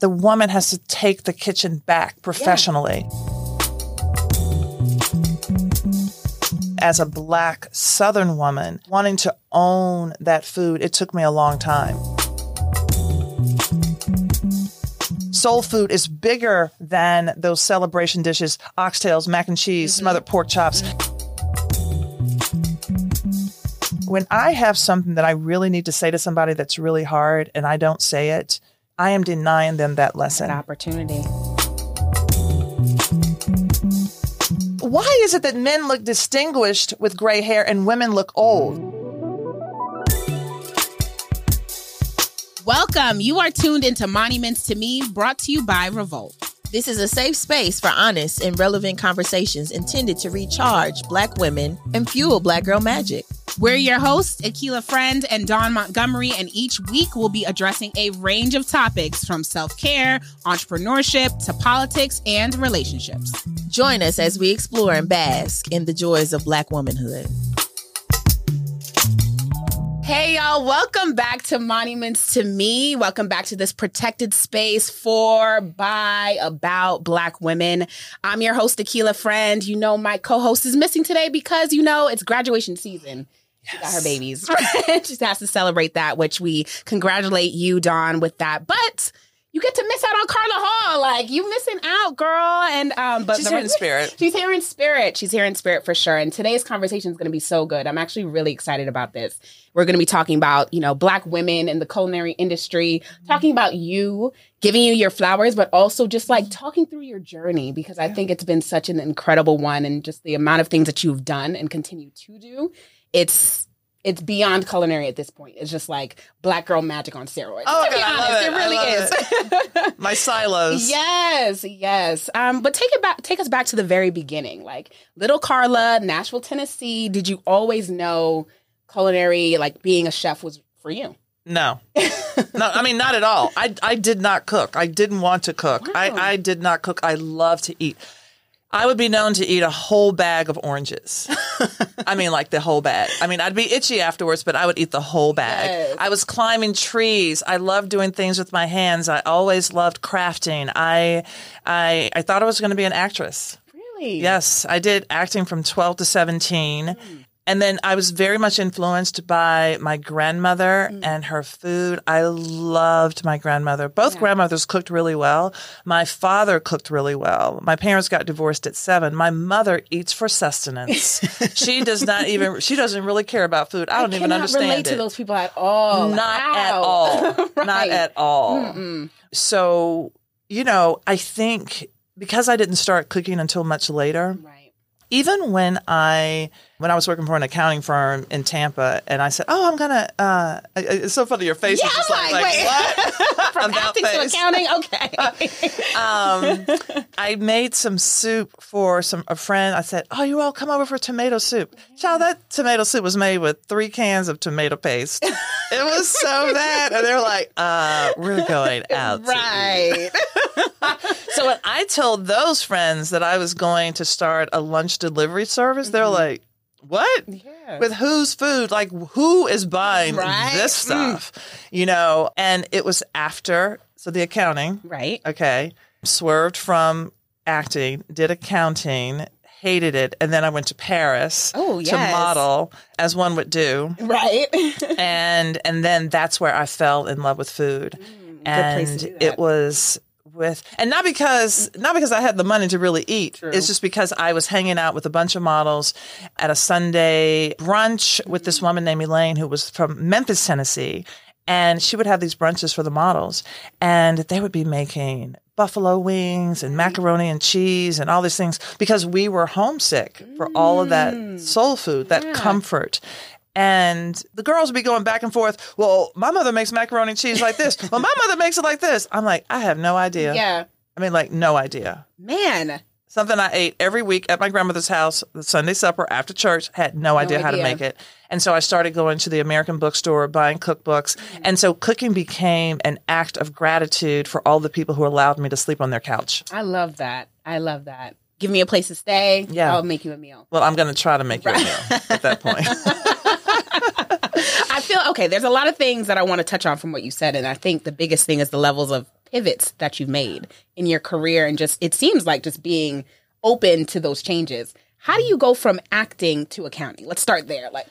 The woman has to take the kitchen back professionally. As a black Southern woman, wanting to own that food, it took me a long time. Soul food is bigger than those celebration dishes oxtails, mac and cheese, mm-hmm. smothered pork chops. When I have something that I really need to say to somebody that's really hard and I don't say it, I am denying them that lesson. That opportunity. Why is it that men look distinguished with gray hair and women look old? Welcome. You are tuned into Monuments to Me, brought to you by Revolt. This is a safe space for honest and relevant conversations intended to recharge Black women and fuel Black girl magic. We're your hosts, Akila Friend and Dawn Montgomery, and each week we'll be addressing a range of topics from self care, entrepreneurship, to politics and relationships. Join us as we explore and bask in the joys of Black womanhood. Hey, y'all, welcome back to Monuments to Me. Welcome back to this protected space for, by, about Black women. I'm your host, Akila Friend. You know, my co host is missing today because, you know, it's graduation season. She got her babies. She has to celebrate that, which we congratulate you, Dawn, with that. But you get to miss out on Carla Hall. Like you missing out, girl. And um, but She's the- here in spirit. She's here in spirit. She's here in spirit for sure. And today's conversation is going to be so good. I'm actually really excited about this. We're going to be talking about, you know, black women in the culinary industry, talking about you, giving you your flowers, but also just like talking through your journey because I think it's been such an incredible one and just the amount of things that you've done and continue to do. It's it's beyond culinary at this point. It's just like black girl magic on steroids. Oh, to be God, I honest, it. it really is. My silos. Yes, yes. Um, but take it back. Take us back to the very beginning. Like little Carla, Nashville, Tennessee. Did you always know culinary, like being a chef, was for you? No. no, I mean not at all. I I did not cook. I didn't want to cook. I, I did not cook. I love to eat. I would be known to eat a whole bag of oranges. I mean, like the whole bag. I mean, I'd be itchy afterwards, but I would eat the whole bag. Yes. I was climbing trees. I loved doing things with my hands. I always loved crafting. I, I, I thought I was going to be an actress. Really? Yes, I did acting from 12 to 17. Hmm. And then I was very much influenced by my grandmother mm. and her food. I loved my grandmother. Both grandmothers cooked really well. My father cooked really well. My parents got divorced at seven. My mother eats for sustenance. she does not even, she doesn't really care about food. I don't even understand it. cannot understand relate it. to those people at all. Not at How? all. Not at all. So, you know, I think because I didn't start cooking until much later, Right. even when I when I was working for an accounting firm in Tampa, and I said, "Oh, I'm gonna," uh, it's so funny. Your face Yeah, is just like, like, wait. what? From acting to accounting. Okay. Um, I made some soup for some a friend. I said, "Oh, you all come over for tomato soup." Child, that tomato soup was made with three cans of tomato paste. it was so bad, and they're like, "Uh, we're going out." to eat." right. So when I told those friends that I was going to start a lunch delivery service, they're Mm-hmm. like, "What? With whose food? Like who is buying Right? this mm. stuff?" You know, and it was after so the accounting, Right. okay, swerved from acting, did accounting, hated it, and then I went to Paris Oh, to model as one would do. Right. and and then that's where I fell in love with food, mm, place and to do that. it was with and not because not because I had the money to really eat. It's just because I was hanging out with a bunch of models at a Sunday brunch with this woman named Elaine who was from Memphis, Tennessee. And she would have these brunches for the models, and they would be making buffalo wings and macaroni and cheese and all these things because we were homesick for all of that mm. soul food, that comfort. And the girls would be going back and forth. Well, my mother makes macaroni and cheese like this. well, my mother makes it like this. I'm like, I have no idea. Yeah. I mean, like, no idea. Man. Something I ate every week at my grandmother's house, the Sunday supper after church, had no, idea, how to make it. And so I started going to the American bookstore, buying cookbooks. Mm. And so cooking became an act of gratitude for all the people who allowed me to sleep on their couch. I love that. I love that. Give me a place to stay. Yeah. I'll make you a meal. Well, I'm going to try to make you a meal at that point. Okay. There's a lot of things that I want to touch on from what you said, and I think the biggest thing is the levels of pivots that you've made in your career, and just it seems like just being open to those changes. How do you go from acting to accounting? Let's start there. Like,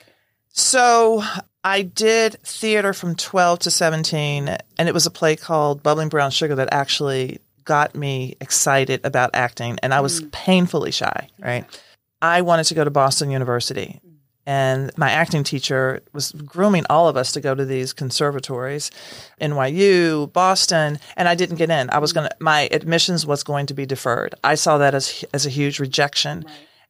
So I did theater from 12 to 17, and it was a play called Bubbling Brown Sugar that actually got me excited about acting, and I was mm. painfully shy, right? I wanted to go to Boston University. And my acting teacher was grooming all of us to go to these conservatories, NYU, Boston, and I didn't get in. I was going to, my admissions was going to be deferred. I saw that as, as a huge rejection.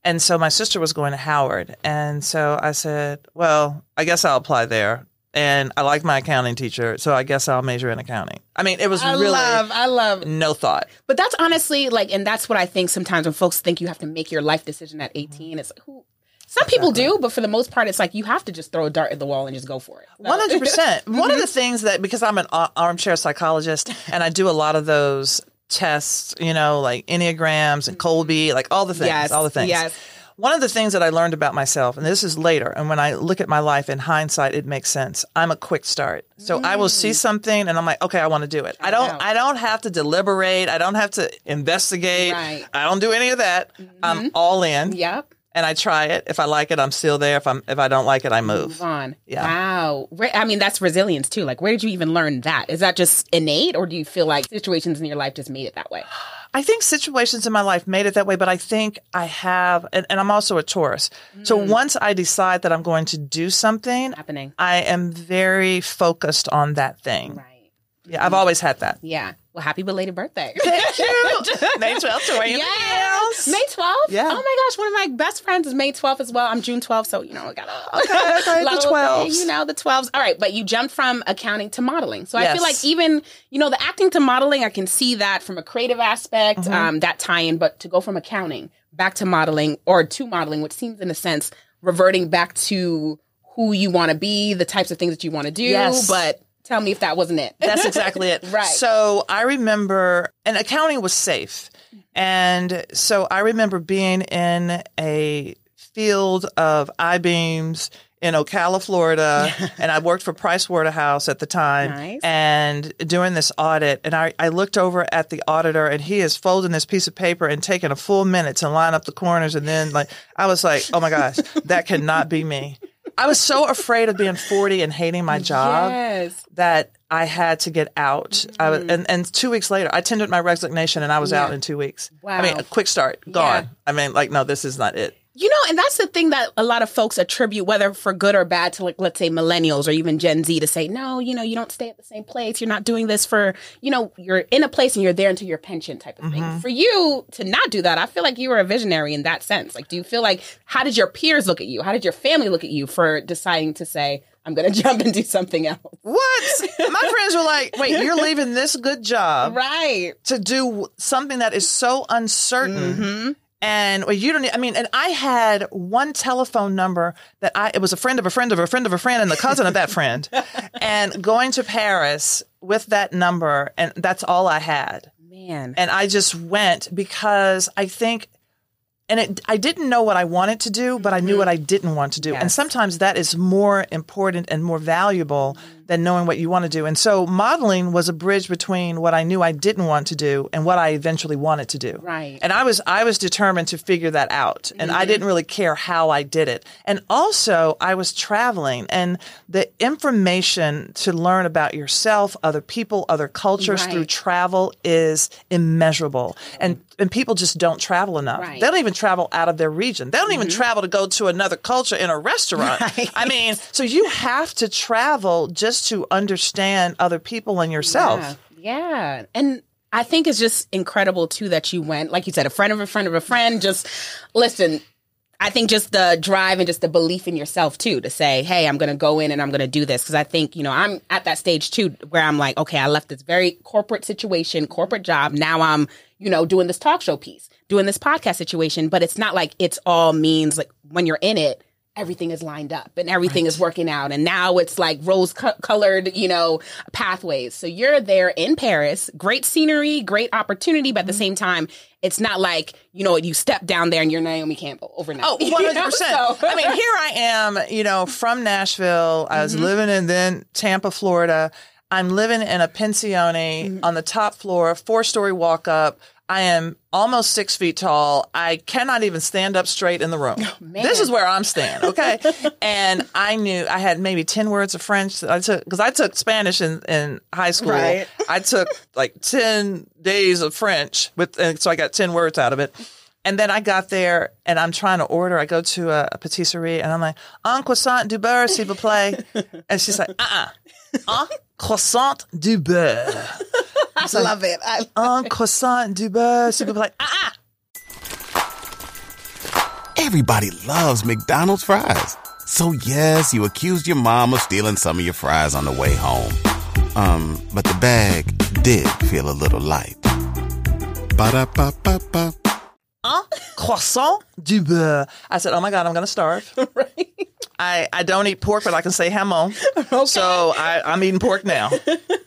And so my sister was going to Howard. And so I said, well, I guess I'll apply there. And I like my accounting teacher, so I guess I'll major in accounting. I mean, it was I really love, I love. no thought. But that's honestly like, and that's what I think sometimes when folks think you have to make your life decision at 18, it's like, who? Some people do, but for the most part, it's like you have to just throw a dart at the wall and just go for it. One hundred percent. One of the things that because I'm an armchair psychologist and I do a lot of those tests, you know, like enneagrams and Kolbe, like all the things, Yes, all the things. yes. One of the things that I learned about myself, and this is later, and when I look at my life in hindsight, it makes sense. I'm a quick start, so I will see mm. something, and I'm like, okay, I want to do it. I don't. I don't have to deliberate. I don't have to investigate. Right. I don't do any of that. I'm mm-hmm. all in, Yep. And I try it. If I like it, I'm still there. If I'm, if I don't like it, I move. Move on. Yeah. Wow. Where, I mean, that's resilience too. Like, where did you even learn that? Is that just innate, or do you feel like situations in your life just made it that way? I think situations in my life made it that way, but I think I have, and, and I'm also a Taurus. So mm. once I decide that I'm going to do something, Happening. I am very focused on that thing. Right. Yeah, I've mm. always had that. Yeah. Well, happy belated birthday. Thank you. May 12th to anything Yes. May 12th? Yeah. Oh my gosh, one of my best friends is May 12th as well. I'm June 12th, so you know, I got a Okay, okay, the of- 12s. You know, the 12s. All right, but you jumped from accounting to modeling. So I feel like even, you know, the acting to modeling, I can see that from a creative aspect, Mm-hmm. um, that tie in, but to go from accounting back to modeling or to modeling, which seems in a sense reverting back to who you want to be, the types of things that you want to do. Yes. But tell me if that wasn't it. That's exactly it. Right. So I remember, and accounting was safe. And so I remember being in a field of I beams in Ocala, Florida, and I worked for Price Waterhouse at the time. Nice. And doing this audit, and I, I looked over at the auditor, and he is folding this piece of paper and taking a full minute to line up the corners, and then like I was like, oh my gosh, that cannot be me. I was so afraid of being 40 and hating my job Yes. that I had to get out. I was, Mm-hmm. and, and two weeks later, I tendered my resignation and I was out in two weeks. I mean, a quick start, gone. I mean, like, no, this is not it. You know, and that's the thing that a lot of folks attribute, whether for good or bad, to like, let's say millennials or even Gen Z to say, no, you know, you don't stay at the same place. You're not doing this for, you know, you're in a place and you're there until your pension type of thing. For you to not do that, I feel like you were a visionary in that sense. Like, do you feel like, how did your peers look at you? How did your family look at you for deciding to say, I'm going to jump and do something else? What? my friends were like, wait, you're leaving this good job Right. to do something that is so uncertain. Mm-hmm. And well, you don't. I mean, and I had one telephone number that I. It was a friend of a friend of a friend of a friend and the cousin of that friend. and going to Paris with that number, and that's all I had. Man. and I just went because I think, and it, I didn't know what I wanted to do, but I knew what I didn't want to do. And sometimes that is more important and more valuable than knowing what you want to do. And so modeling was a bridge between what I knew I didn't want to do and what I eventually wanted to do. Right. And I was I was determined to figure that out. And I didn't really care how I did it. And also I was traveling and the information to learn about yourself, other people, other cultures Right. through travel is immeasurable. And and people just don't travel enough. Right. They don't even travel out of their region. They don't even mm-hmm. travel to go to another culture in a restaurant. I mean, so you have to travel just to understand other people and yourself. Yeah. yeah. And I think it's just incredible too that you went, like you said, a friend of a friend of a friend. Just listen. I think just the drive and just the belief in yourself too to say, hey, I'm going to go in and I'm going to do this. Cause I think, you know, I'm at that stage too where I'm like, okay, I left this very corporate situation, corporate job. Now I'm, you know, doing this talk show piece, doing this podcast situation. But it's not like it's all means like when you're in it, everything is lined up and everything is working out. And now it's like rose co- colored, you know, pathways. So you're there in Paris, great scenery, great opportunity, but at the mm-hmm. same time, it's not like, you know, you step down there and you're Naomi Campbell overnight. Oh, 100%. know? So- I mean, here I am, you know, from Nashville. I was mm-hmm. living in then Tampa, Florida. I'm living in a pensione on the top floor, four story walk up. I am almost six feet tall. I cannot even stand up straight in the room. this is where I'm staying, okay? and I knew I had maybe 10 words of French I took, because I took Spanish in, in high school. Right. I took like 10 days of French, with, and so I got 10 words out of it. And then I got there and I'm trying to order. I go to a, a patisserie and I'm like, un croissant du beurre, s'il vous plaît. And she's like, uh uh un croissant du beurre. I love it. I, Un croissant du beurre, s'il vous plaît. Uh uh Everybody loves McDonald's fries. So yes, you accused your mom of stealing some of your fries on the way home. Um, but the bag did feel a little light. Ba-da-ba-ba-ba. un croissant du beurre. I said, oh my God, I'm going to starve. right. I, I don't eat pork, but I can say hamon. So I, I'm eating pork now.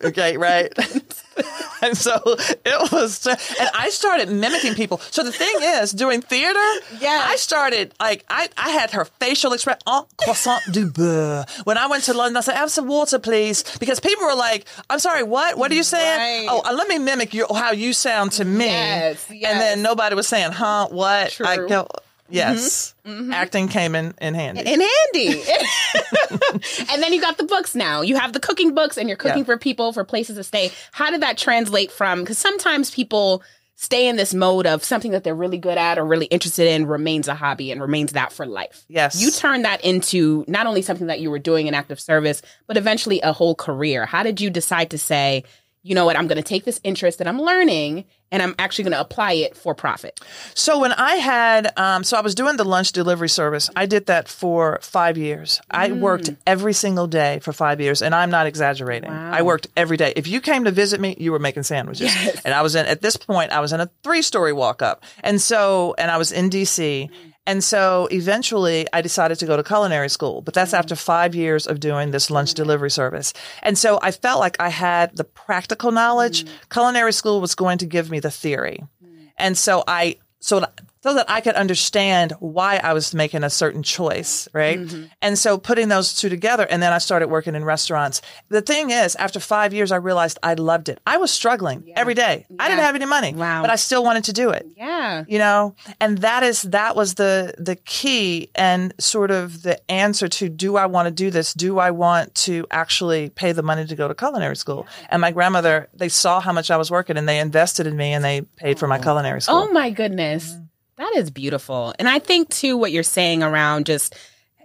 Okay, right? and so it was, and I started mimicking people. So the thing is, doing theater, Yes. I started, like, I, I had her facial expression, un croissant du beurre. When I went to London, I said, have some water, please. Because people were like, I'm sorry, what? What are you saying? Right. Oh, uh, let me mimic you, how you sound to me. Yes, And then nobody was saying, huh, what? I True. go, Mm-hmm. yes. Mm-hmm. Acting came in, in handy. and handy. and then you got the books now. You have the cooking books and you're cooking Yeah. for people for places to stay. How did that translate from because sometimes people stay in this mode of something that they're really good at or really interested in remains a hobby and remains that for life. Yes. You turned that into not only something that you were doing in active service, but eventually a whole career. How did you decide to say, you know what, I'm going to take this interest that I'm learning and I'm actually going to apply it for profit? So when I had, um, so I was doing the lunch delivery service. I did that for five years. I worked every single day for five years, and I'm not exaggerating. I worked every day. If you came to visit me, you were making sandwiches, yes. and I was in. At this point, I was in a three-story walk-up, and so, and I was in DC. And so eventually I decided to go to culinary school, but that's after five years of doing this lunch delivery service. And so I felt like I had the practical knowledge. Mm. Culinary school was going to give me the theory. Mm. And so I, so so that I could understand why I was making a certain choice, right? Mm-hmm. And so putting those two together, and then I started working in restaurants. The thing is, after five years, I realized I loved it. I was struggling every day. I didn't have any money, Wow. but I still wanted to do it Yeah. you know and that is that was the the key and sort of the answer to do i want to do this do i want to actually pay the money to go to culinary school and my grandmother they saw how much i was working and they invested in me and they paid for my oh. culinary school Oh my goodness. That is beautiful. And I think too what you're saying around just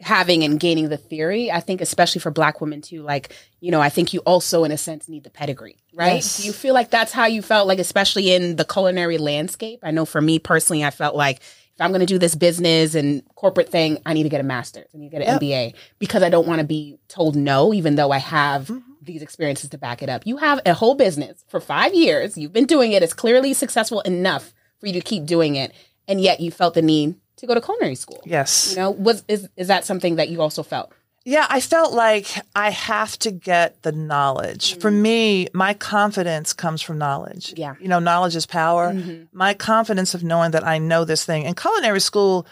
having and gaining the theory, I think especially for black women too, like, you know, I think you also in a sense need the pedigree, right? Yes. Do you feel like that's how you felt like especially in the culinary landscape? I know for me personally I felt like if I'm going to do this business and corporate thing, I need to get a master's. I need to get an MBA because I don't want to be told no, even though I have mm-hmm. these experiences to back it up. You have a whole business for five years. You've been doing it. It's clearly successful enough for you to keep doing it. And yet you felt the need to go to culinary school. yes You know, was is is that something that you also felt? Yeah, I felt like I have to get the knowledge. Mm-hmm. For me, my confidence comes from knowledge. Yeah. You know, knowledge is power. Mm-hmm. My confidence of knowing that I know this thing. And culinary school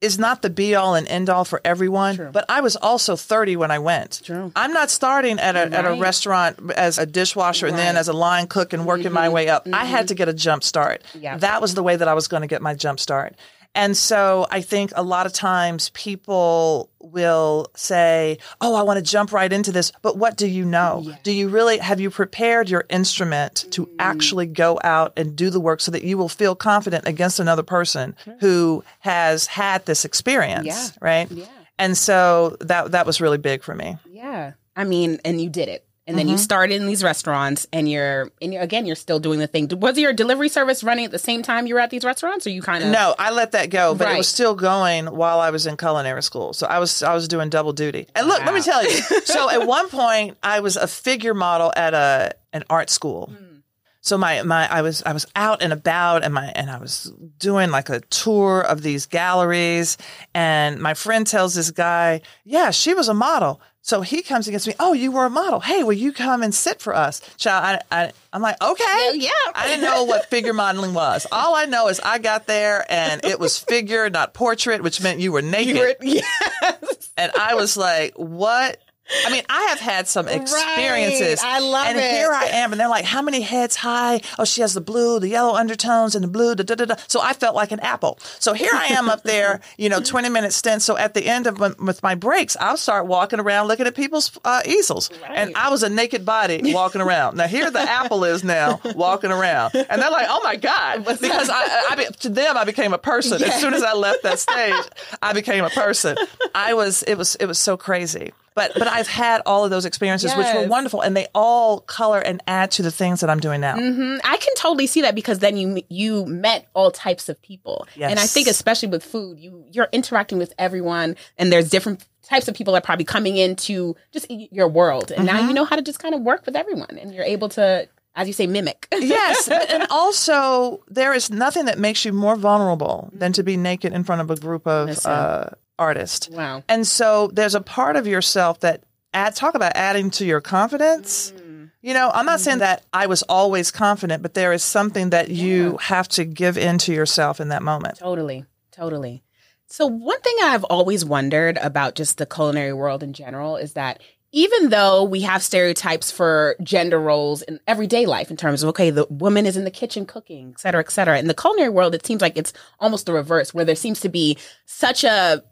is not the be all and end all for everyone, but I was also 30 when I went. True. I'm not starting at a, at a restaurant as a dishwasher and then Mm-hmm. as a line cook and working my way up. I had to get a jump start. Yeah. That was the way that I was going to get my jump start. And so I think a lot of times people will say, Oh, I want to jump right into this. But what do you know? Do you really, have you prepared your instrument to Mm. actually go out and do the work so that you will feel confident against another person who has had this experience? Yeah. Right. Yeah. And so that, that was really big for me. Yeah. I mean, and you did it. And then you mm-hmm. started in these restaurants, and you're and you're, again you're still doing the thing. Was your delivery service running at the same time you were at these restaurants, or you kind of No, I let that go, but it was still going while I was in culinary school. So I was I was doing double duty. And look, let me tell you. So at one point, I was a figure model at a an art school. Mm. So my my I was I was out and about and my and I was doing like a tour of these galleries and my friend tells this guy, "Yeah, she was a model." So he comes against me. Oh, you were a model. Hey, will you come and sit for us? Child, I, I, I'm like, okay. Yeah. I didn't know what figure modeling was. All I know is I got there and it was figure, not portrait, which meant you were naked. yes. And I was like, what? I mean, I have had some experiences. I love and it. And here I am, and they're like, how many heads high? Oh, she has the blue, the yellow undertones, and the blue, da da da da. So I felt like an apple. So here I am up there, you know, 20 minute stint. So at the end of my, with my breaks, I'll start walking around looking at people's uh, easels. And I was a naked body walking around. Now here the apple is now walking around. And they're like, oh my God. Because I, I, be, to them, I became a person. As soon as I left that stage, I became a person. I was, it was, it was so crazy. But, but I've had all of those experiences, which were wonderful, and they all color and add to the things that I'm doing now. I can totally see that because then you you met all types of people, Yes. and I think especially with food, you you're interacting with everyone, and there's different types of people that are probably coming into just your world, and now you know how to just kind of work with everyone, and you're able to, as you say, mimic. yes, and also there is nothing that makes you more vulnerable than to be naked in front of a group of uh, artists. Wow. And so there's a part of yourself that add talk about adding to your confidence. Mm. You know, I'm not saying mm-hmm. that I was always confident, but there is something that you have to give into yourself in that moment. Totally, totally. So one thing I've always wondered about just the culinary world in general is that even though we have stereotypes for gender roles in everyday life in terms of okay, the woman is in the kitchen cooking, et cetera, et cetera. In the culinary world, it seems like it's almost the reverse, where there seems to be such a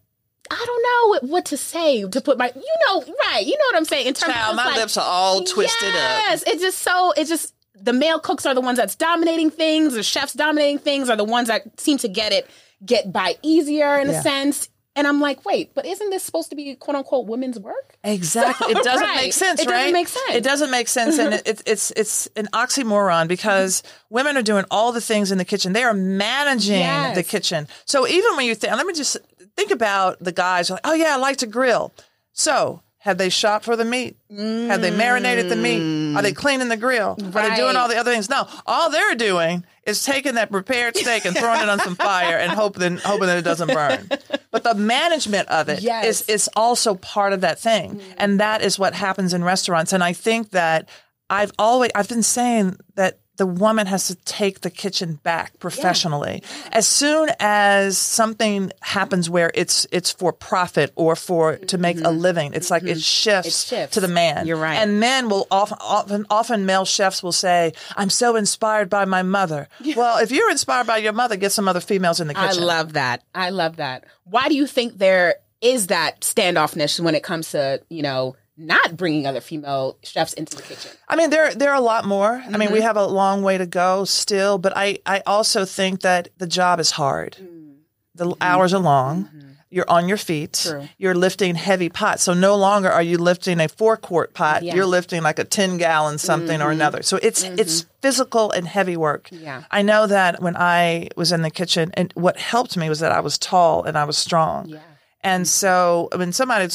I don't know what, what to say to put my you know right you know what I'm saying in terms Child, of my like- lips are all twisted up. yes, it's just so it's just the male cooks are the ones that's dominating things, the chefs dominating things are the ones that seem to get it get by easier in Yeah. a sense. And I'm like, wait, but isn't this supposed to be quote unquote women's work? Exactly. It doesn't Right. make sense, It doesn't make sense. It doesn't make sense, and it, it's it's it's an oxymoron because women are doing all the things in the kitchen. They are managing Yes. the kitchen. So even when you think, let me just think about the guys. Like, oh yeah, I like to grill. So. Have they shot for the meat? Have they marinated the meat? Are they cleaning the grill? Are they doing all the other things? No, all they're doing is taking that prepared steak and throwing it on some fire and hoping hoping that it doesn't burn. But the management of it is Yes. is also part of that thing. And that is what happens in restaurants. And I think that I've always I've been saying that the woman has to take the kitchen back professionally. As soon as something happens where it's it's for profit or for to make a mm-hmm. living, it's like it mm-hmm. shifts, It shifts. to the man. You're right. And men will often often often male chefs will say, "I'm so inspired by my mother." Well, if you're inspired by your mother, get some other females in the kitchen. I love that. I love that. Why do you think there is that standoffness when it comes to, you know, not bringing other female chefs into the kitchen? I mean, there there are a lot more. I mean, we Mm-hmm. have a long way to go still, but I I also think that the job is hard. The hours are long. You're on your feet. Mm-hmm. True. You're lifting heavy pots. So no longer are you lifting a four quart pot. Yeah. Mm-hmm. You're lifting like a 10 gallon something or another. So it's it's physical and heavy work. Yeah. I know that when I was in the kitchen and what helped me was that I was tall and I was strong. Yeah. And so when somebody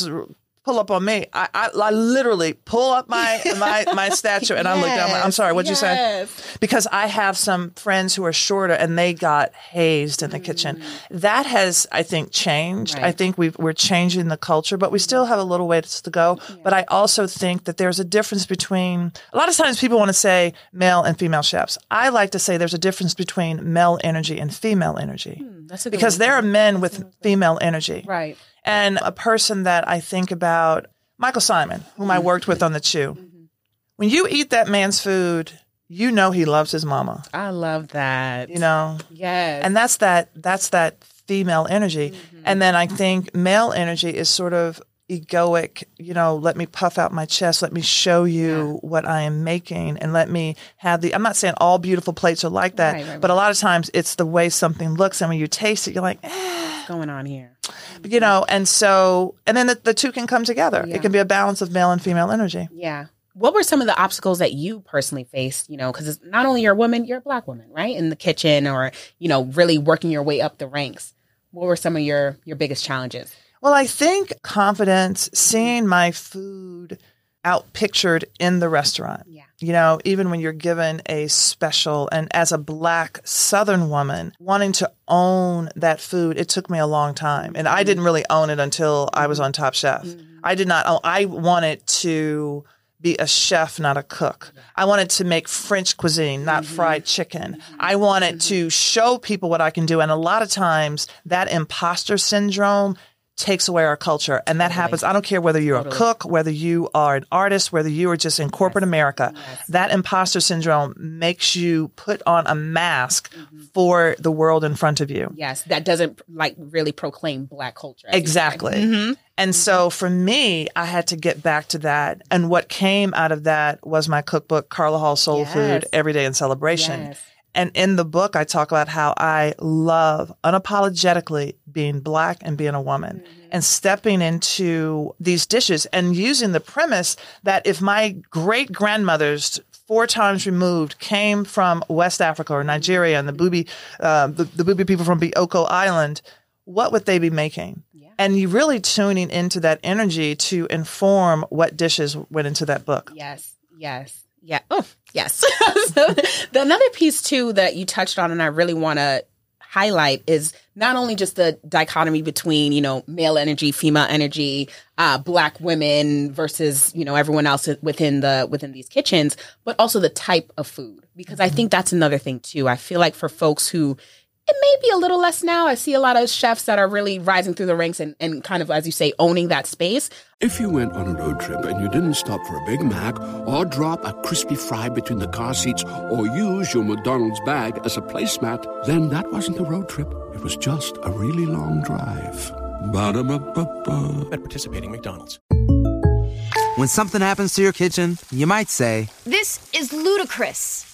pull up on me, I, I, I literally pull up my my, my statue and I look down. Like, I'm sorry, what'd you say? Because I have some friends who are shorter and they got hazed in the kitchen. Mm. That has, I think, changed. I think we've, we're changing the culture, but we mm-hmm. still have a little ways to go. But I also think that there's a difference between, a lot of times people want to say male and female chefs. I like to say there's a difference between male energy and female energy. Hmm, that's a good Because there are men with female energy. Right. And a person that I think about, Michael Symon, whom I mm-hmm. worked with on the Chew. Mm-hmm. When you eat that man's food, you know he loves his mama. I love that. You know, Yes. and that's that. That's that female energy. Mm-hmm. And then I think male energy is sort of egoic. You know, let me puff out my chest. Let me show you what I am making, and let me have the. I'm not saying all beautiful plates are like that, Right, right, but a lot of times it's the way something looks, and when you taste it, you're like. Eh, What's going on here? you know, and so, and then the, the two can come together. Yeah. It can be a balance of male and female energy. Yeah. what were some of the obstacles that you personally faced? You know, because it's not only you're a woman, you're a black woman, right? In the kitchen or, you know, really working your way up the ranks. What were some of your your biggest challenges? Well, I think confidence, seeing my food out pictured in the restaurant. Yeah. You know, even when you're given a special, and as a black Southern woman, wanting to own that food, it took me a long time. And I didn't really own it until I was on Top Chef. Mm-hmm. I did not, own, I wanted to be a chef, not a cook. I wanted to make French cuisine, not mm-hmm. fried chicken. Mm-hmm. I wanted to show people what I can do. And a lot of times that imposter syndrome takes away our culture. And that happens. I don't care whether you're a cook, whether you are an artist, whether you are just in corporate America. That imposter syndrome makes you put on a mask mm-hmm. for the world in front of you. Yes, that doesn't like really proclaim black culture. as you say. Exactly. Mm-hmm. And mm-hmm. so for me, I had to get back to that. And what came out of that was my cookbook, Carla Hall Soul Yes. Food, Every Day in Celebration. And in the book, I talk about how I love unapologetically being black and being a woman Mm-hmm. and stepping into these dishes and using the premise that if my great grandmothers four times removed came from West Africa or Nigeria and the Bubi, uh, the, the Bubi people from Bioko Island, what would they be making? And you really tuning into that energy to inform what dishes went into that book. Yes, yes, yeah. Oh, yes. so, the another piece too that you touched on, and I really want to highlight is not only just the dichotomy between you know male energy, female energy, uh, black women versus you know everyone else within the within these kitchens, but also the type of food because I think that's another thing too. I feel like for folks who it may be a little less now. I see a lot of chefs that are really rising through the ranks and, and kind of, as you say, owning that space. If you went on a road trip and you didn't stop for a Big Mac or drop a crispy fry between the car seats or use your McDonald's bag as a placemat, then that wasn't a road trip. It was just a really long drive. Ba-da-ba-ba-ba. at participating McDonald's. When something happens to your kitchen, you might say, This is ludicrous.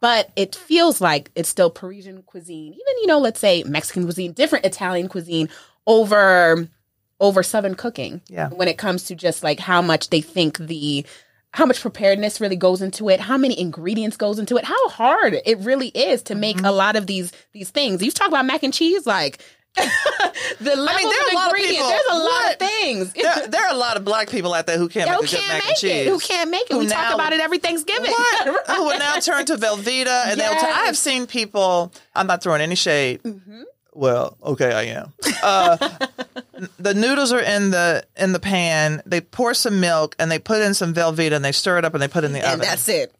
But it feels like it's still Parisian cuisine, even you know, let's say Mexican cuisine, different Italian cuisine over over Southern cooking. Yeah. When it comes to just like how much they think the how much preparedness really goes into it, how many ingredients goes into it, how hard it really is to make mm-hmm. a lot of these these things. You talk about mac and cheese, like the level there are a lot of people- There's a lot what? of things. There, there are a lot of black people out there who can't who make a good can't mac make and cheese. it? Who can't make it? Who we talk about it every Thanksgiving. What? Who will now turn to Velveeta and they'll. T- I have seen people. I'm not throwing any shade. Well, okay, I am. Uh, the noodles are in the in the pan. They pour some milk and they put in some Velveeta and they stir it up and they put it in the oven. and oven. that's it.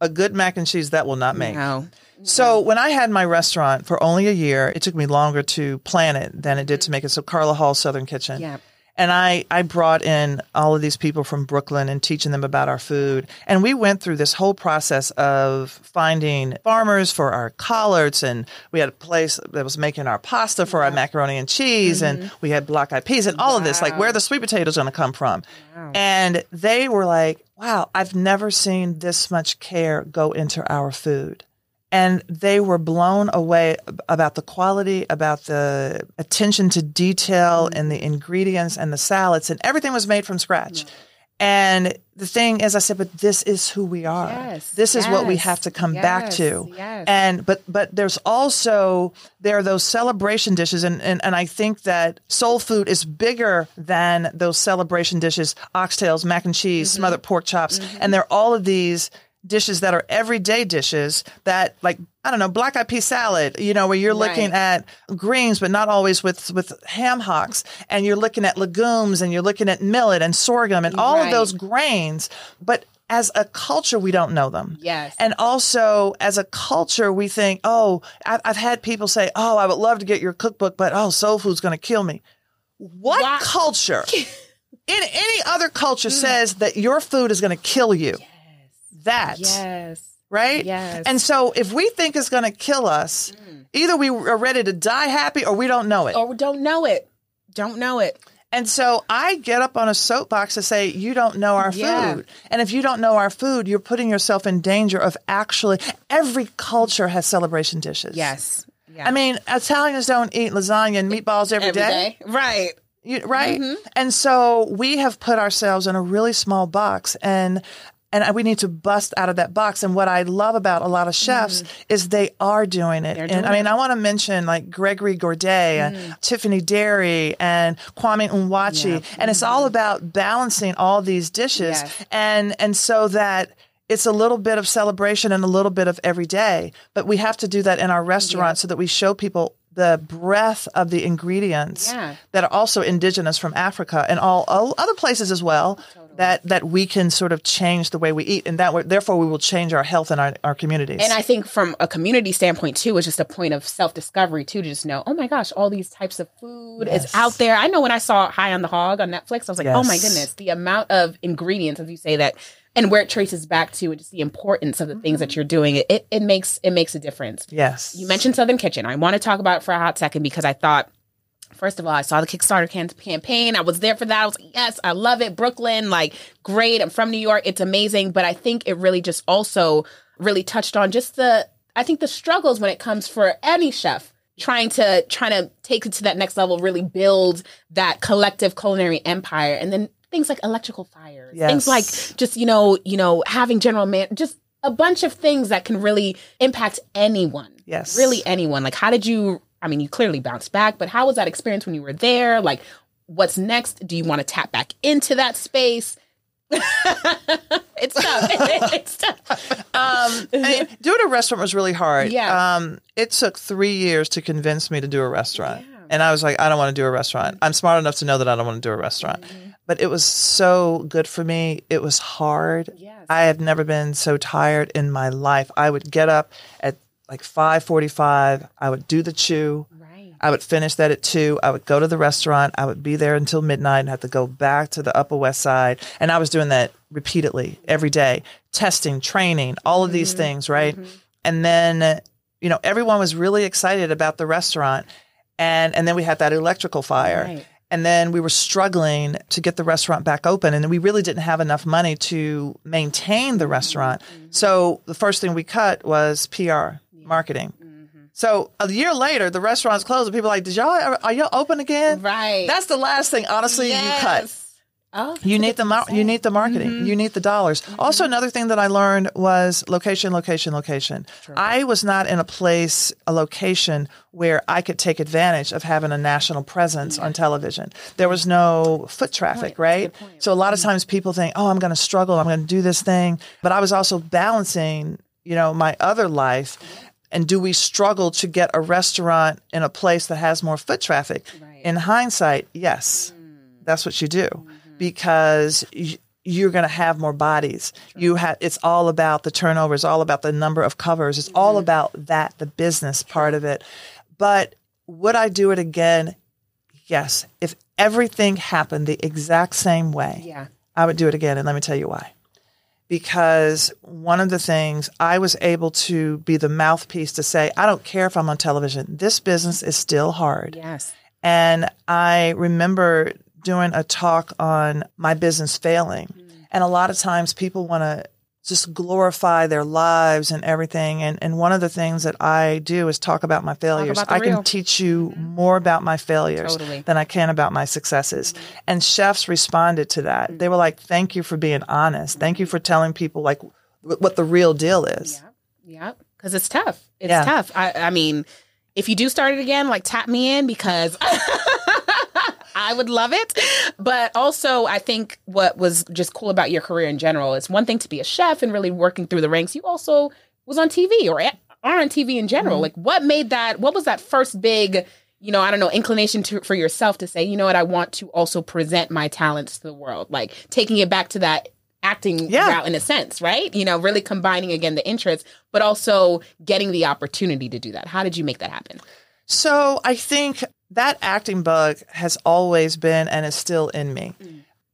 a good mac and cheese that will not make. No. So when I had my restaurant for only a year, it took me longer to plan it than it did to make it. So Carla Hall Southern Kitchen. Yeah. And I, I brought in all of these people from Brooklyn and teaching them about our food. And we went through this whole process of finding farmers for our collards. And we had a place that was making our pasta for our macaroni and cheese. And mm-hmm. we had black eyed peas and all of this, like where are the sweet potatoes going to come from. And they were like, wow, I've never seen this much care go into our food and they were blown away about the quality, about the attention to detail and the ingredients and the salads and everything was made from scratch. And the thing is, I said, but this is who we are. Yes, this is what we have to come back to. yes. And but but there's also there are those celebration dishes, and, and and I think that soul food is bigger than those celebration dishes: oxtails, mac and cheese, Mm-hmm. smothered pork chops, and there are all of these dishes that are everyday dishes that like I don't know black eyed pea salad you know where you're looking Right. at greens but not always with with ham hocks and you're looking at legumes and you're looking at millet and sorghum and all of those grains but as a culture we don't know them Yes. and also as a culture we think oh I've, I've had people say oh I would love to get your cookbook but oh soul food's going to kill me what culture in any other culture Mm. says that your food is going to kill you that Yes. right? Yes. And so if we think it's going to kill us, either we are ready to die happy or we don't know it. Or we don't know it. Don't know it. And so I get up on a soapbox to say, you don't know our Yeah. food. And if you don't know our food, you're putting yourself in danger of actually, every culture has celebration dishes. Yes. Yeah. I mean, Italians don't eat lasagna and meatballs every Every day. day. Right. You, right? Mm-hmm. And so we have put ourselves in a really small box and and we need to bust out of that box. And what I love about a lot of chefs is they are doing it. Mm-hmm. And I mean, it. Mm-hmm. I want to mention like Gregory Gourdet and Tiffany Derry and Kwame Onwuachi. And it's all about balancing all these dishes. Yes. And and so that it's a little bit of celebration and a little bit of every day. But we have to do that in our restaurant so that we show people the breadth of the ingredients Yeah. that are also indigenous from Africa and all, all other places as well. That that we can sort of change the way we eat, and that way, therefore we will change our health and our, our communities. And I think from a community standpoint too, it's just a point of self discovery too, to just know, oh my gosh, all these types of food is out there. I know when I saw High on the Hog on Netflix, I was like, oh my goodness, the amount of ingredients, as you say that, and where it traces back to, and just the importance of the things that mm-hmm. you're doing. It, it it makes it makes a difference. yes, You mentioned Southern Kitchen. I want to talk about it for a hot second because I thought, first of all, I saw the Kickstarter can- campaign. I was there for that. I was like, yes, I love it. Brooklyn, like, great. I'm from New York. It's amazing. But I think it really just also really touched on just the, I think the struggles when it comes for any chef trying to trying to take it to that next level, really build that collective culinary empire, and then things like electrical fires, things like just you know you know having general man just a bunch of things that can really impact anyone Yes. really anyone like how did you i mean you clearly bounced back but how was that experience when you were there like what's next do you want to tap back into that space it's tough it's tough um, I mean, doing a restaurant was really hard. Yeah. Um, it took three years to convince me to do a restaurant. And I was like, I don't want to do a restaurant. I'm smart enough to know that I don't want to do a restaurant. But it was so good for me. It was hard. Yes. I have never been so tired in my life. I would get up at like 5:45. I would do the chew. right I would finish that at two. I would go to the restaurant. I would be there until midnight and have to go back to the Upper West Side. And I was doing that repeatedly every day, testing, training, all of these mm-hmm. things, right? Mm-hmm. And then, you know, everyone was really excited about the restaurant. And, and then we had that electrical fire. Right. And then we were struggling to get the restaurant back open. And we really didn't have enough money to maintain the restaurant. Mm-hmm. So the first thing we cut was PR, marketing. So a year later, the restaurant's closed, and people are like, "Did y'all ever, are y'all open again?" Right. That's the last thing, honestly, you cut. Oh, You need the mar- you need the marketing. You need the dollars. Also, another thing that I learned was location, location, location. I was not in a place, a location where I could take advantage of having a national presence on television. There was no foot traffic, right? So a lot of times people think, "Oh, I'm going to struggle. I'm going to do this thing," but I was also balancing, you know, my other life. And do we struggle to get a restaurant in a place that has more foot traffic? In hindsight, yes mm. that's what you do mm-hmm. because y- you're going to have more bodies. You have it's all about the turnover, it's all about the number of covers. It's all mm-hmm. about that the business part of it. But would I do it again? Yes. If everything happened the exact same way, Yeah. I would do it again and let me tell you why. Because one of the things I was able to be the mouthpiece to say, I don't care if I'm on television. This business is still hard. Yes. And I remember doing a talk on my business failing. Mm. And a lot of times people want to just glorify their lives and everything. And, and one of the things that I do is talk about my failures. about I real. can teach you more about my failures Totally. than I can about my successes. Mm-hmm. And chefs responded to that. Mm-hmm. They were like, thank you for being honest. Thank you mm-hmm. for telling people like wh- what the real deal is. Yeah, because it's tough. It's Yeah. tough. I, I mean, if you do start it again, like tap me in because I would love it. But also, I think what was just cool about your career in general, it's one thing to be a chef and really working through the ranks. You also was on TV or a- are on TV in general. Mm-hmm. Like, what made that? What was that first big? You know, I don't know, inclination to, for yourself to say, you know what, I want to also present my talents to the world, like taking it back to that acting Yeah. route in a sense, right? You know, really combining again the interests, but also getting the opportunity to do that. How did you make that happen? So I think that acting bug has always been and is still in me.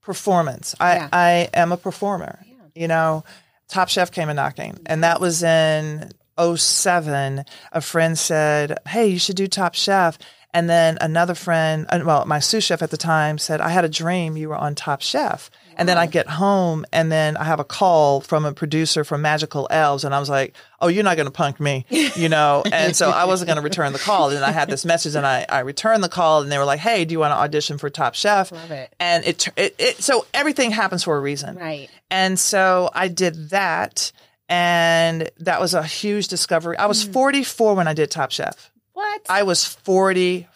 Performance. I, Yeah. I am a performer. You know, Top Chef came a knocking, and that was in 07. A friend said, "Hey, you should do Top Chef." And then another friend, uh, well, my sous chef at the time said, I had a dream you were on Top Chef. And then I get home and then I have a call from a producer from Magical Elves. And I was like, oh, you're not going to punk me, you know? and so I wasn't going to return the call. And I had this message and I, I returned the call and they were like, hey, do you want to audition for Top Chef? Love it. And it, it, it, so everything happens for a reason. Right. And so I did that. And that was a huge discovery. I was hmm. 44 when I did Top Chef. What? I was 44.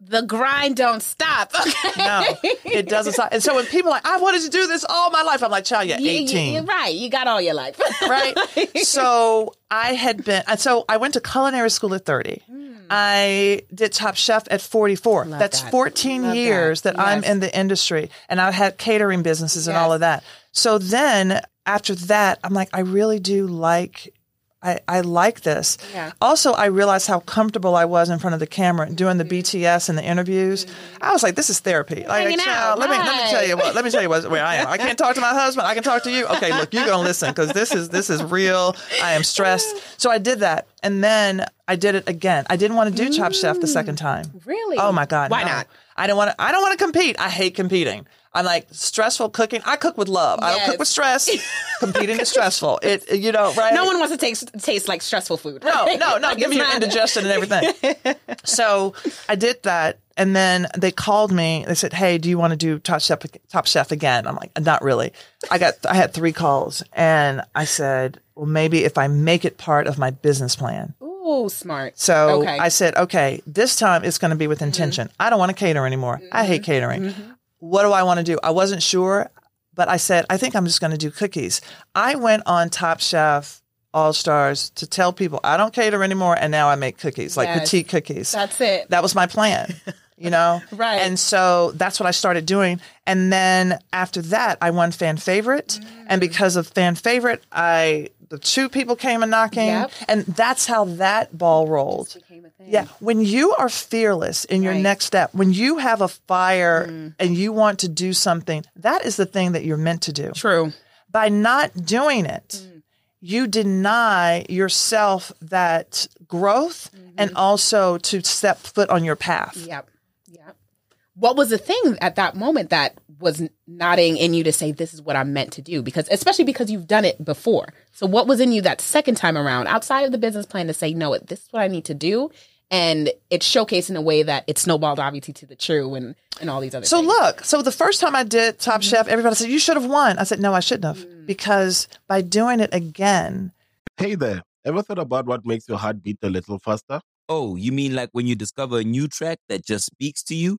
The grind don't stop. Okay. No, it doesn't stop. And so when people are like, I wanted to do this all my life, I'm like, child, you're You- you- 18. you're right. You got all your life. right? so I had been, and so I went to culinary school at 30. Hmm. I did Top Chef at 44. That's that. 14 Love that. years that, I'm in the industry, and I had catering businesses and all of that. So then after that, I'm like, I really do like. I, I like this. Yeah. Also, I realized how comfortable I was in front of the camera doing the BTS and the interviews. I was like, "This is therapy." Like, child, let me let me tell you what. Let me tell you what, where I am. I can't talk to my husband. I can talk to you. Okay, look, you're gonna listen because this is this is real. I am stressed. So I did that, and then I did it again. I didn't want to do Top Chef the second time. Mm. Really? Oh my god! Why no. not? I don't want to. I don't want to compete. I hate competing. I'm like stressful cooking. I cook with love. I don't cook with stress. Competing is stressful. It you know right. No one wants to taste taste like stressful food. No, right? no, no. Give me not- indigestion and everything. so I did that, and then they called me. They said, "Hey, do you want to do Top Chef? Top Chef again?" I'm like, "Not really." I got, I had three calls, and I said, "Well, maybe if I make it part of my business plan." Ooh, smart. So okay. I said, "Okay, this time it's going to be with intention. Mm-hmm. I don't want to cater anymore. I hate mm-hmm. catering. Mm-hmm. What do I want to do?" I wasn't sure, but I said, "I think I'm just going to do cookies." I went on Top Chef. All Stars to tell people I don't cater anymore, and now I make cookies, like Yes. petite cookies. That's it. That was my plan, you know? Right. And so that's what I started doing. And then after that, I won fan favorite. Mm. And because of fan favorite, I, the two people came a knocking. Yep. And that's how that ball rolled. Yeah. When you are fearless in your Right. Mm. next step, when you have a fire and you want to do something, that is the thing that you're meant to do. True. By not doing it, Mm. you deny yourself that growth Mm-hmm. and also to step foot on your path. Yep. What was the thing at that moment that was nodding in you to say this is what I'm meant to do? Because especially because you've done it before. So what was in you that second time around outside of the business plan to say no, this is what I need to do? And it's showcased in a way that it snowballed obviously to the true and, and all these other things. So things. look, so the first time I did Top Mm-hmm. Chef, everybody said you should have won. I said no, I shouldn't have Mm. because by doing it again, Hey there. Ever thought about what makes your heart beat a little faster? Oh, you mean like when you discover a new track that just speaks to you?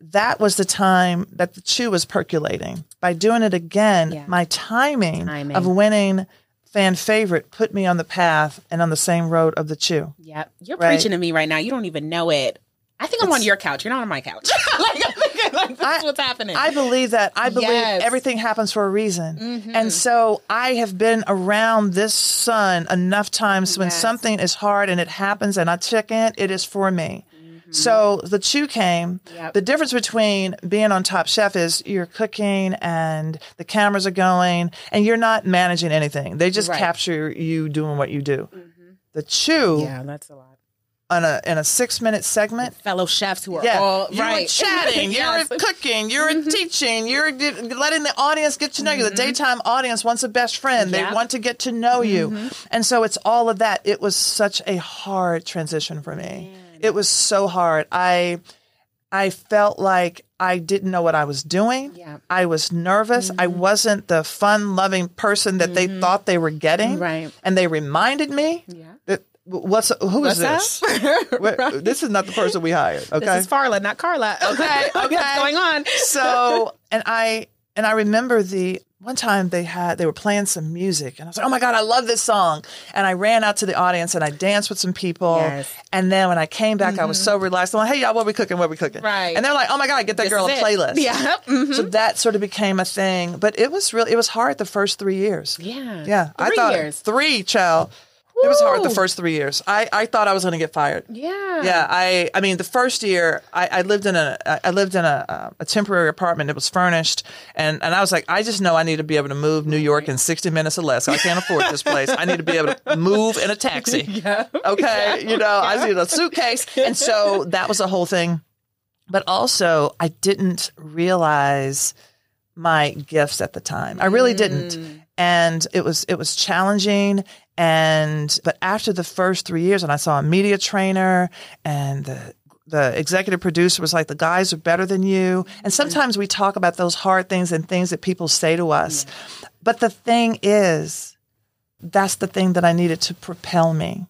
That was the time that the chew was percolating. By doing it again, Yeah. my timing, Timing. of winning fan favorite put me on the path and on the same road of the chew. Yep. You're Right. preaching to me right now. You don't even know it. I think I'm on your couch. You're not on my couch. like, like, this is what's happening. I believe that. I believe Yes. everything happens for a reason. Mhm. And so I have been around this sun enough times when something is hard and it happens and I check in, it is for me. So the chew came. Mm-hmm. Yep. The difference between being on Top Chef is you're cooking and the cameras are going and you're not managing anything. They just Right. capture you doing what you do. Mm-hmm. The chew yeah, that's a lot. on a in a six minute segment Fellow chefs who are yeah, all you're right. chatting, Yes. you're cooking, you're mm-hmm. teaching, you're di- letting the audience get to know you. The mm-hmm. daytime audience wants a best friend; Yeah. they want to get to know you, and so it's all of that. It was such a hard transition for me. It was so hard. I I felt like I didn't know what I was doing. Yeah. I was nervous. I mm-hmm. wasn't the fun-loving person that they mm-hmm. thought they were getting. Right. And they reminded me. Yeah. That, what's who is What's this? What- This is not the person we hired. Okay. This is Farla, not Carla. Okay, okay. What's going on? so and I and I remember the one time they had they were playing some music and I was like, oh my god, I love this song. And I ran out to the audience and I danced with some people. Yes. And then when I came back, I was so relaxed. I'm like, hey y'all, what we cooking? What are we cooking? Right. And they're like, oh my god, get that This girl a it. playlist. Yeah. Mhm. So that sort of became a thing. But it was really it was hard the first three years. Yeah. Yeah. I Three thought years. three, child. It was hard the first three years. I, I thought I was going to get fired. Yeah. Yeah, I I mean the first year I, I lived in a I lived in a, a temporary apartment. It was furnished, and and I was like, I just know I need to be able to move New York in sixty minutes or less. I can't afford this place. I need to be able to move in a taxi. Yeah. Okay, you know, I need a suitcase, and so that was a whole thing. But also, I didn't realize my gifts at the time. I really didn't. Mm. And it was it was challenging and but after the first 3 years and I saw a media trainer and the the executive producer was like the guys are better than you and sometimes we talk about those hard things and things that people say to us. But the thing is that's the thing that I needed to propel me.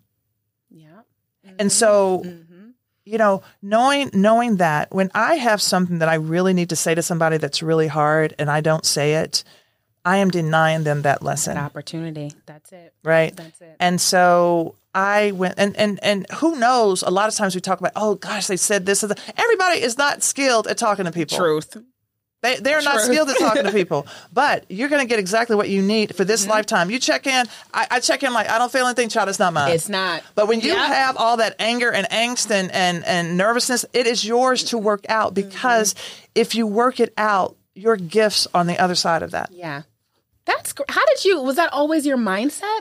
Yeah. And mm-hmm. so mm-hmm. you know, knowing knowing that when I have something that I really need to say to somebody that's really hard and I don't say it, I am denying them that lesson. That opportunity. That's it. Right. That's it. And so I went and, and and who knows, a lot of times we talk about, oh gosh, they said this or. Everybody is not skilled at talking to people. Truth. They they're not skilled at talking to people. But you're gonna get exactly what you need for Mm-hmm. this lifetime. You check in, I, I check in like I don't feel anything, child, it's not mine. It's not. But when you Yep. have all that anger and angst and, and, and nervousness, it is yours to work out because if you work it out, your gifts on the other side of that. Yeah. That's gr- how did you was that always your mindset?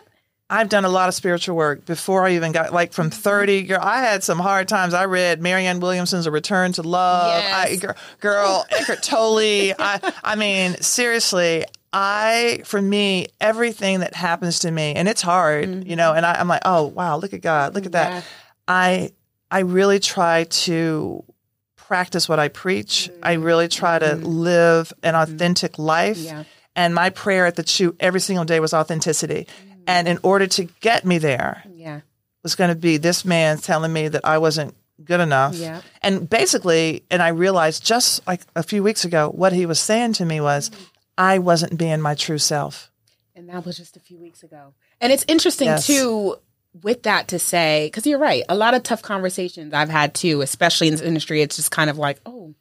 I've done a lot of spiritual work before I even got like from mm-hmm. 30. Girl, I had some hard times. I read Marianne Williamson's A Return to Love. Yes. I, girl, girl, Eckhart Tolle. I, I mean, seriously, I, for me, everything that happens to me, and it's hard, you know, mm-hmm. and I, I'm like, oh, wow, look at God, look at that. Yeah. I, I really try to practice what I preach. I mm-hmm. really try to live an authentic life. Yeah. And my prayer at the shoot every single day was authenticity. And in order to get me there Yeah. was going to be this man telling me that I wasn't good enough. Yeah. And basically, and I realized just like a few weeks ago, what he was saying to me was, I wasn't being my true self. And that was just a few weeks ago. And it's interesting Yes. too with that to say because you're right. A lot of tough conversations I've had too, especially in this industry. It's just kind of like, oh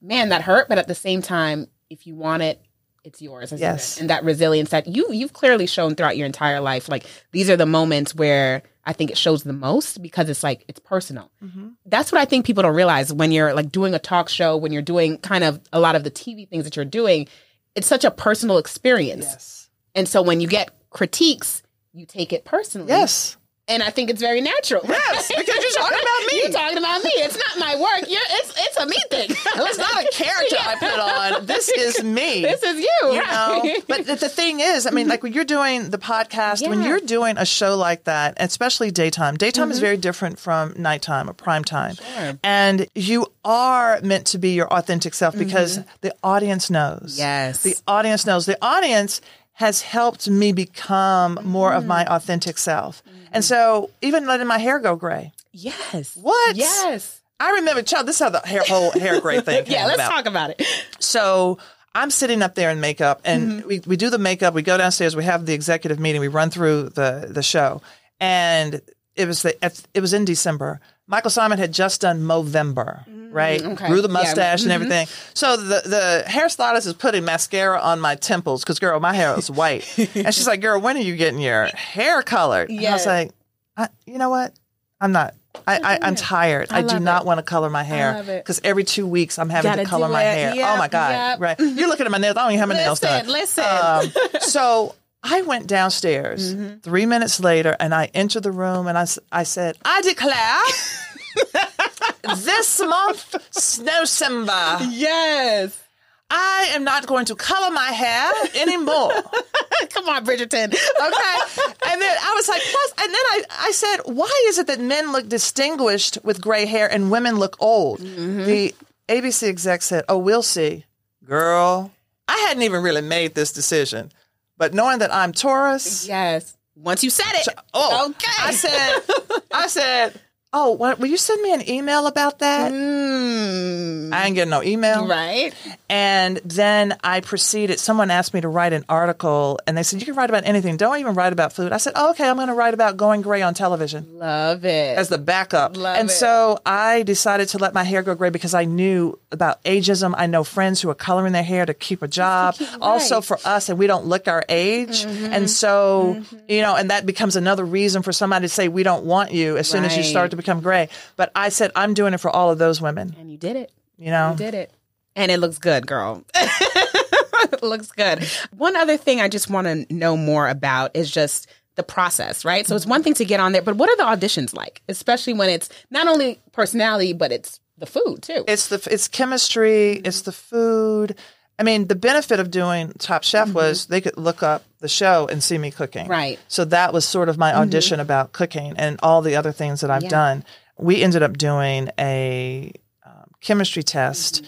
man, that hurt. But at the same time, if you want it, it's yours. Yes. And that resilience that you you've clearly shown throughout your entire life. Like these are the moments where I think it shows the most because it's like it's personal. Mm-hmm. That's what I think people don't realize when you're like doing a talk show, when you're doing kind of a lot of the TV things that you're doing. It's such a personal experience. Yes. And so when you get critiques, you take it personally. Yes. And I think it's very natural. Yes, because you're talking about me. You're talking about me. It's not my work. You're, it's it's a me thing. It's not a character I put on. This is me. This is you. you right? know but the, the thing is i mean like when you're doing the podcast when you're doing a show like that especially daytime daytime is mm-hmm. very different from nighttime or prime time and you are meant to be your authentic self because mm-hmm. the audience knows Yes. the audience knows the audience has helped me become more of my mm. authentic self and so even letting my hair go gray yes. what Yes. I remember, child. This is how the hair, whole hair gray thing came Yeah, let's about. talk about it. So I'm sitting up there in makeup, and mm-hmm. we, we do the makeup. We go downstairs. We have the executive meeting. We run through the the show, and it was the it was in December. Michael Symon had just done Movember, mm-hmm. right? Mm-hmm. okay. Grew the Yeah. mustache and mm-hmm. everything. So the the hairstylist is putting mascara on my temples because girl, my hair was white, and she's like, "Girl, when are you getting your hair colored?" And I was like, I, "You know what? I'm not." I, I, I'm tired. I, do not it. want to color my hair because every two weeks I'm having Gotta to color my it. hair. Yep, oh my god! yep. Right? You're looking at my nails. I don't even have my nails done. Listen, listen. Um, so I went downstairs Mm-hmm. three minutes later, and I entered the room, and I, I said, "I declare this month, Snowcember, yes. I am not going to color my hair anymore." Come on, Bridgerton. Okay. And then I was like, plus, and then I, I said, why is it that men look distinguished with gray hair and women look old? Mm-hmm. The ABC exec said, oh, we'll see. Girl, I hadn't even really made this decision. But knowing that I'm Taurus. Yes. Once you said it. Oh, okay. I said, I said, oh, what, will you send me an email about that? I ain't getting no email. Mm. Right. And then I proceeded. Someone asked me to write an article, and they said, You can write about anything. Don't even write about food. I said, oh, Okay, I'm going to write about going gray on television Love it. as the backup. Love and it. so I decided to let my hair go gray because I knew about ageism. I know friends who are coloring their hair to keep a job. Also for us, and we don't look our age. Mm-hmm. And so, you know, and that becomes another reason for somebody to say, We don't want you as soon as you start to become gray. But I said, I'm doing it for all of those women. and you did it. You know? You did it. And it looks good, girl. it looks good. One other thing I just want to know more about is just the process, right? So it's one thing to get on there, but what are the auditions like? Especially when it's not only personality, but it's the food too. It's the it's chemistry, it's the food. I mean, the benefit of doing Top Chef was they could look up the show and see me cooking. Right. So that was sort of my audition about cooking and all the other things that I've Yeah. done. We ended up doing a um, chemistry test.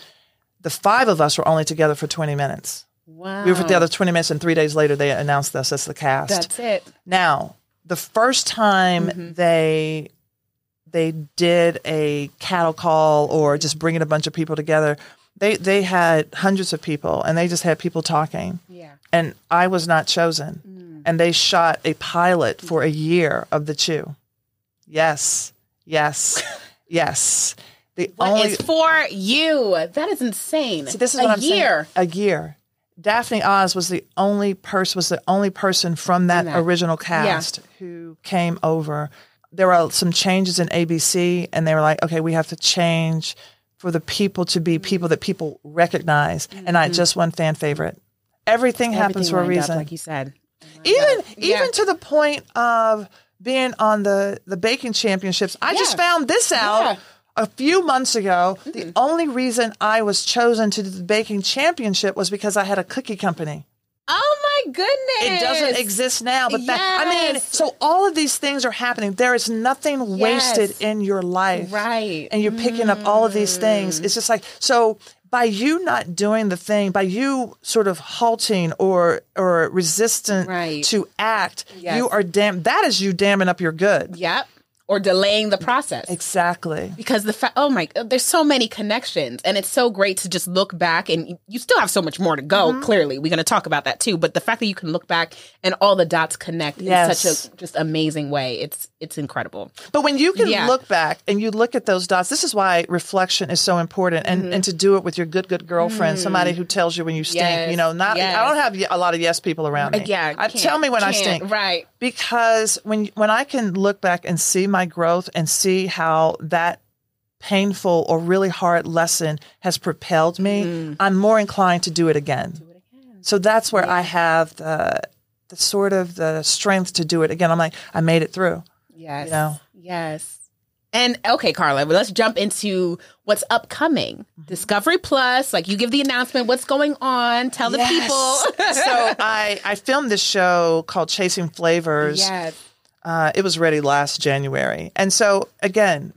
The five of us were only together for 20 minutes. wow. We were together 20 minutes, and three days later, they announced us as the cast. That's it. Now, the first time Mm-hmm. they they did a cattle call or just bringing a bunch of people together, they they had hundreds of people and they just had people talking. Yeah. And I was not chosen. Mm. And they shot a pilot for a year of the Chew. Yes. Yes. yes. The What only is for you? That is insane. See, this is a what I'm year. saying. A year. Daphne Oz was the only person was the only person from that, that. original cast who came over. There were some changes in ABC, and they were like, "Okay, we have to change for the people to be mm-hmm. people that people recognize." Mm-hmm. And I just won fan favorite. Everything, happens for a lined up, reason. like you said. even Yeah. even to the point of being on the the baking championships. I just found this out Yeah. a few months ago. The mm-hmm. only reason I was chosen to do the baking championship was because I had a cookie company. My goodness! It doesn't exist now, but that I mean, so all of these things are happening. There is nothing wasted in your life, Right. And you're picking up all of these things. Mm. It's just like so by you not doing the thing, by you sort of halting or or resistant Right. to act, Yes. you are dam. That is you damming up your good. Yep. Or delaying the process. Exactly. Because the fact, oh my, there's so many connections, and it's so great to just look back, and you- you still have so much more to go. Mm-hmm. Clearly, we're going to talk about that too. But the fact that you can look back and all the dots connect Yes. in such a just amazing way, it's it's incredible. But when you can Yeah. look back and you look at those dots, this is why reflection is so important, and, and to do it with your good, good girlfriend, somebody who tells you when you stink. Mm-hmm. Yes. You know, not Yes. I don't have a lot of yes people around me. Yeah, I, tell me when I stink, right. Because when when I can look back and see my growth and see how that painful or really hard lesson has propelled me, Mm-hmm. I'm more inclined to do it again. So that's where I have the the sort of the strength to do it again. I'm like, I made it through. Yes. You know? Yes. And okay, Carla, let's jump into what's upcoming. Mm-hmm. Discovery Plus, like you give the announcement, what's going on? Tell the Yes. people. so I I filmed this show called Chasing Flavors. yes. Uh, it was ready last January, and so again,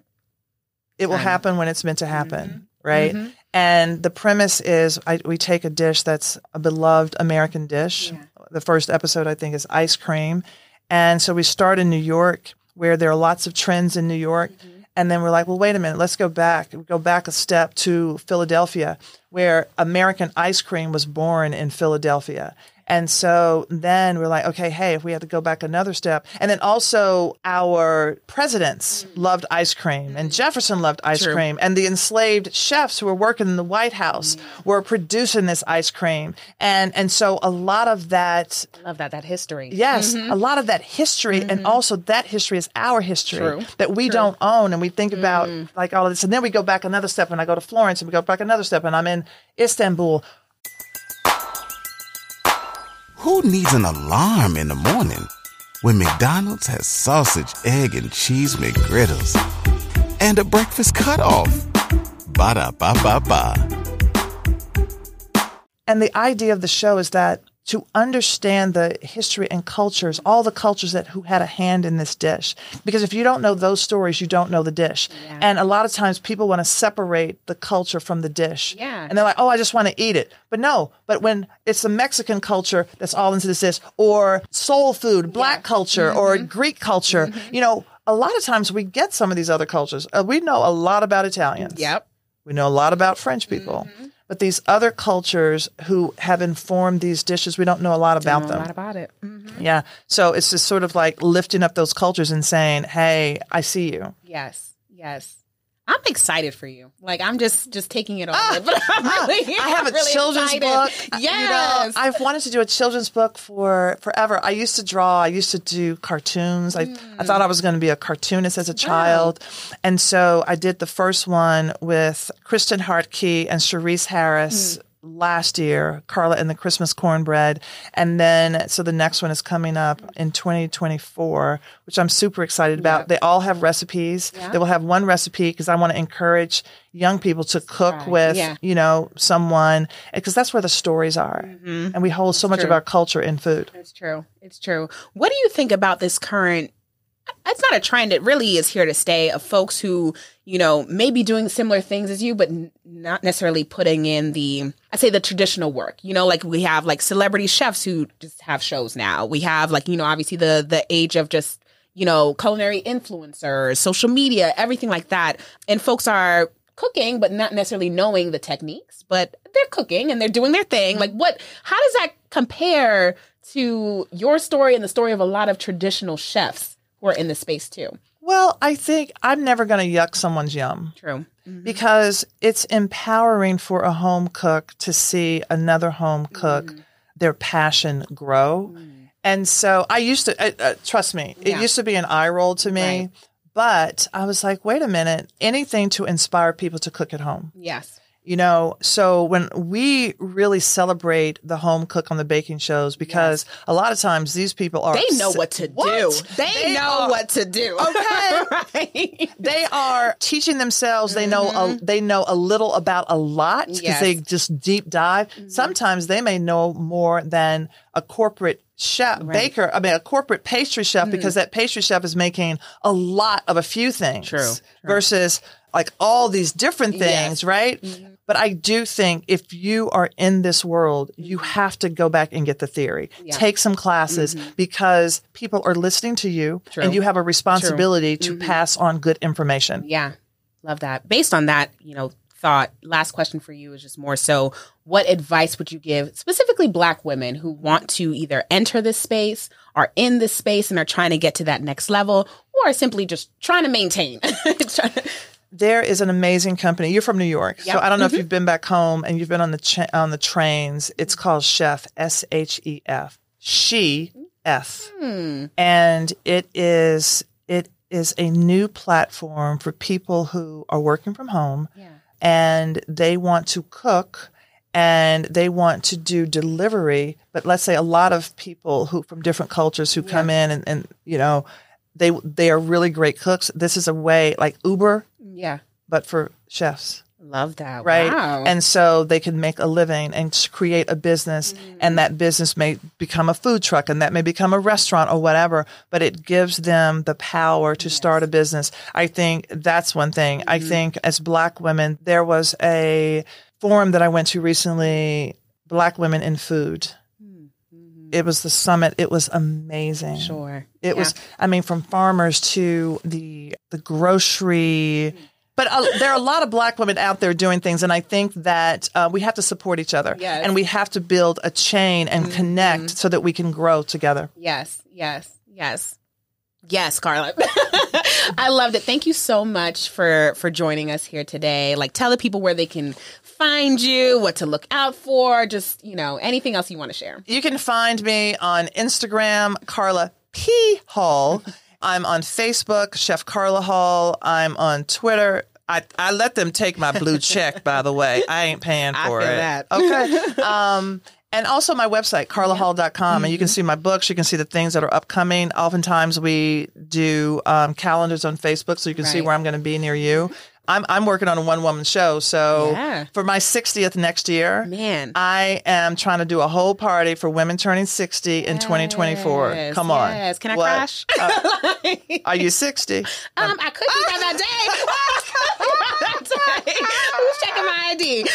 it will Time. happen when it's meant to happen, Mm-hmm. right? And the premise is I, we take a dish that's a beloved American dish. The first episode, I think, is ice cream, and so we start in New York, where there are lots of trends in New York. Mm-hmm. And then we're like, well, wait a minute, let's go back. Go back a step to Philadelphia, where American ice cream was born in Philadelphia. And so then we're like, okay, hey, if we have to go back another step. And then also our presidents mm. loved ice cream and mm. Jefferson loved ice True. cream and the enslaved chefs who were working in the White House mm. were producing this ice cream. And and so a lot of that I love that, that history. Yes, mm-hmm. a lot of that history, and mm-hmm. also that history is our history True. that we don't own, and we think about like all of this, and then we go back another step, and I go to Florence, and we go back another step, and I'm in Istanbul. Who needs an alarm in the morning when McDonald's has sausage, egg, and cheese McGriddles and a breakfast cutoff? Ba da ba ba ba. And the idea of the show is that to understand the history and cultures, all the cultures that who had a hand in this dish. Because if you don't know those stories, you don't know the dish. And a lot of times people want to separate the culture from the dish. Yeah. And they're like, oh, I just want to eat it. But no, but when it's the Mexican culture that's all into this dish, or soul food, black culture, or mm-hmm. Greek culture, mm-hmm. you know, a lot of times we get some of these other cultures. Uh, we know a lot about Italians. Yep. We know a lot about French people. Mm-hmm. But these other cultures who have informed these dishes, we don't know a lot about know them. a lot about it. Mhm. Yeah. So it's just sort of like lifting up those cultures and saying, hey, I see you. Yes, yes. I'm excited for you. Like I'm just just taking it all. in, but I'm really, Ah, I have I'm a really children's excited. book. Yes. You know, I've wanted to do a children's book for forever. I used to draw. I used to do cartoons. I, I thought hmm. I was going to be a cartoonist as a child. And so I did the first one with Kristen Hartke and Cherise Harris hmm. Last year, Carla and the Christmas Cornbread. And then, so the next one is coming up in 2024, which I'm super excited about. They all have recipes. They will have one recipe because I want to encourage young people to cook Right. with, Yeah. you know, someone because that's where the stories are. And we hold so much of Mm-hmm. our culture in food. It's true. It's true. What do you think about this current? It's not a trend. It really is here to stay. Of folks who you know maybe doing similar things as you, but n- not necessarily putting in the I'd say the traditional work. You know, like we have like celebrity chefs who just have shows now. We have like you know obviously the the age of just you know culinary influencers, social media, everything like that, and folks are cooking but not necessarily knowing the techniques but they're cooking and they're doing their thing like what how does that compare to your story and the story of a lot of traditional chefs who are in the space too Well, I think I'm never going to yuck someone's yum. True. Because it's empowering for a home cook to see another home cook, their passion grow. And so I used to, uh, uh, trust me, it Yeah. used to be an eye roll to me. Right. But I was like, wait a minute, anything to inspire people to cook at home. yes You know, so when we really celebrate the home cook on the baking shows, because a lot of times these people are they know what to What? do they, know are- what to do Okay. right they are teaching themselves. They know a, mm-hmm. they know a little about a lot because Yes. they just deep dive. Mm-hmm. Sometimes they may know more than a corporate chef baker. I mean, a corporate pastry chef because mm. that pastry chef is making a lot of a few things. True. Versus like all these different things, Yes. right? Mm-hmm. But I do think if you are in this world, you mm-hmm. have to go back and get the theory. Take some classes mm-hmm. because people are listening to you True. and you have a responsibility to mm-hmm. pass on good information. Yeah, love that. Based on that, you know, thought. Last question for you is just more so: What advice would you give specifically Black women who want to either enter this space, are in this space, and are trying to get to that next level, or are simply just trying to maintain? There is an amazing company. You're from New York, so I don't know Mhm. if you've been back home and you've been on the cha- on the trains. It's called Shef S H E F. She F, Hmm. and it is it is a new platform for people who are working from home and they want to cook and they want to do delivery but let's say a lot of people who from different cultures who come in and, and you know they they are really great cooks. This is a way like uber yeah, but for chefs. Love that. right? Wow. and so they can make a living and create a business mm. and that business may become a food truck and that may become a restaurant or whatever but it gives them the power to start a business. I think that's one thing. I mm-hmm. think as black women there was a forum that i went to recently black women in food it was the summit it was amazing sure. it was, I mean, from farmers to the the grocery. But uh, there are a lot of black women out there doing things, and I think that uh, we have to support each other, Yes. and we have to build a chain and connect so that we can grow together. Yes, yes, yes. Yes, Carla. I loved it. Thank you so much for for joining us here today. Like tell the people where they can find you, what to look out for, just, you know, anything else you want to share. You can find me on Instagram, Carla P Hall. I'm on Facebook, Chef Carla Hall. I'm on Twitter. I, I let them take my blue check, by the way. I ain't paying for it. that. Okay. Um, and also my website, carlahall.com. And Mm-hmm. you can see my books. You can see the things that are upcoming. Oftentimes we do um, calendars on Facebook, so you can see where I'm going to be near you. I'm I'm working on a one woman show. So Yeah. for my 60th next year, Man. I am trying to do a whole party for women turning 60 in 2024. Come on. yes. Can I What? crash? Uh, are you 60? Um, I could be by that day. Who's checking my ID?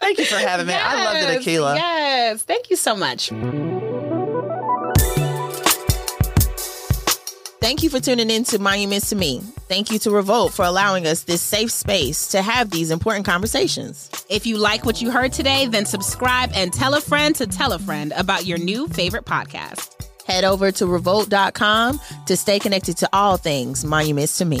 Thank you for having me. I love the Yes, tequila. Yes, thank you so much. Thank you for tuning in to Monuments to Me. Thank you to Revolt for allowing us this safe space to have these important conversations. If you like what you heard today, then subscribe and tell a friend to tell a friend about your new favorite podcast. Head over to revolt.com to stay connected to all things Monuments to Me.